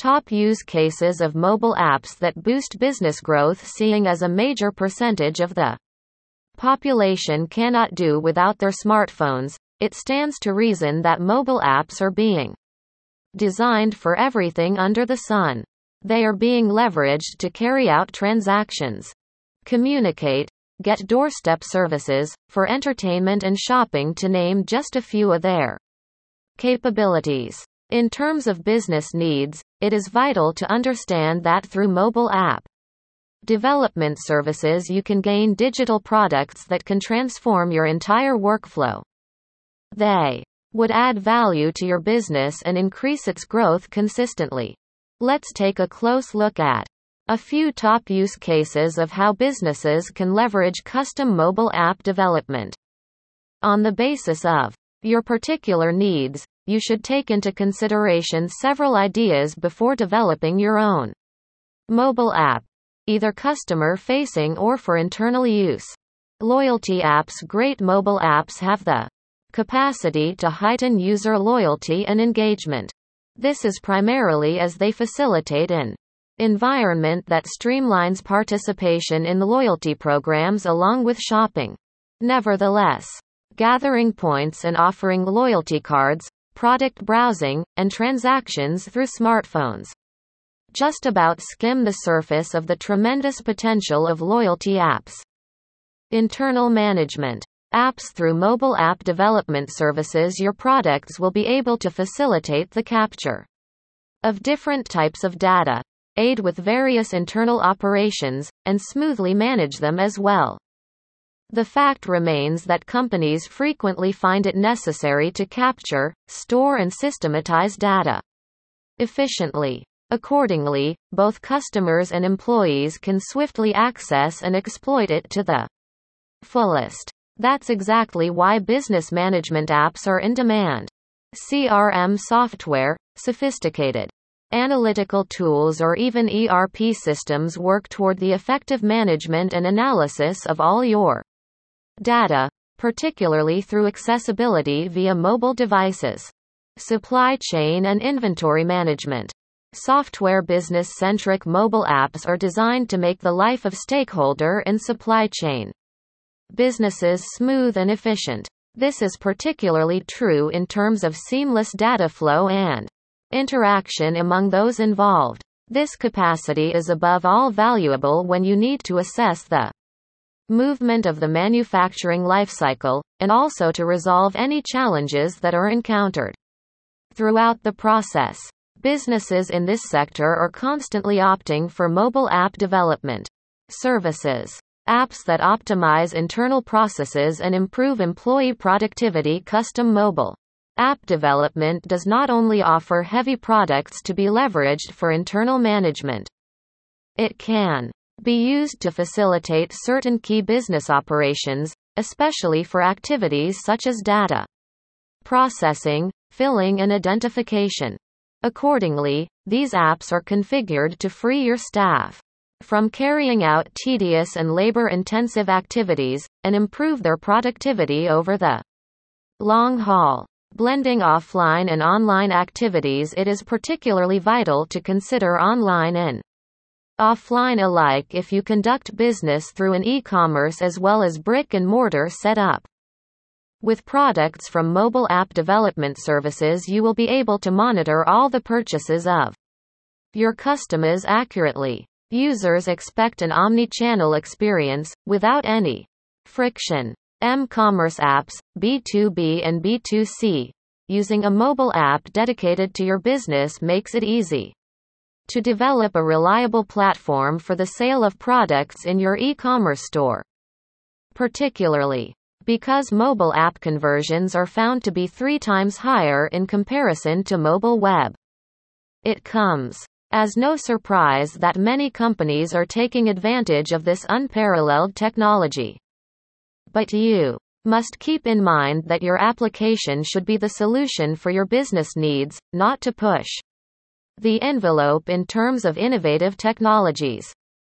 Top use cases of mobile apps that boost business growth seeing as a major percentage of the population cannot do without their smartphones, it stands to reason that mobile apps are being designed for everything under the sun. They are being leveraged to carry out transactions, communicate, get doorstep services, for entertainment and shopping to name just a few of their capabilities. In terms of business needs, it is vital to understand that through mobile app development services you can gain digital products that can transform your entire workflow. They would add value to your business and increase its growth consistently. Let's take a close look at a few top use cases of how businesses can leverage custom mobile app development. On the basis of your particular needs, you should take into consideration several ideas before developing your own mobile app, either customer facing or for internal use. Loyalty apps Great mobile apps have the capacity to heighten user loyalty and engagement. This is primarily as they facilitate an environment that streamlines participation in loyalty programs along with shopping. Nevertheless, gathering points and offering loyalty cards, product browsing, and transactions through smartphones. Just about skim the surface of the tremendous potential of loyalty apps. Internal management. Apps through mobile app development services Your products will be able to facilitate the capture of different types of data, aid with various internal operations, and smoothly manage them as well. The fact remains that companies frequently find it necessary to capture, store and systematize data efficiently. Accordingly, both customers and employees can swiftly access and exploit it to the fullest. That's exactly why business management apps are in demand. CRM software, sophisticated analytical tools or even ERP systems work toward the effective management and analysis of all your data, particularly through accessibility via mobile devices, supply chain and inventory management. Software business-centric mobile apps are designed to make the life of stakeholder in supply chain businesses smooth and efficient. This is particularly true in terms of seamless data flow and interaction among those involved. This capacity is above all valuable when you need to assess the movement of the manufacturing lifecycle, and also to resolve any challenges that are encountered throughout the process. Businesses in this sector are constantly opting for mobile app development services. Apps that optimize internal processes and improve employee productivity. Custom mobile app development does not only offer heavy products to be leveraged for internal management, it can be used to facilitate certain key business operations, especially for activities such as data processing, filling and identification. Accordingly, these apps are configured to free your staff from carrying out tedious and labor-intensive activities, and improve their productivity over the long haul. Blending offline and online activities It is particularly vital to consider online and offline alike if you conduct business through an e-commerce as well as brick-and-mortar setup. With products from mobile app development services you will be able to monitor all the purchases of your customers accurately. Users expect an omni-channel experience, without any friction. M-commerce apps, B2B and B2C. Using a mobile app dedicated to your business makes it easy to develop a reliable platform for the sale of products in your e-commerce store. Particularly because mobile app conversions are found to be three times higher in comparison to mobile web. It comes as no surprise that many companies are taking advantage of this unparalleled technology. But you must keep in mind that your application should be the solution for your business needs, not to push the envelope in terms of innovative technologies.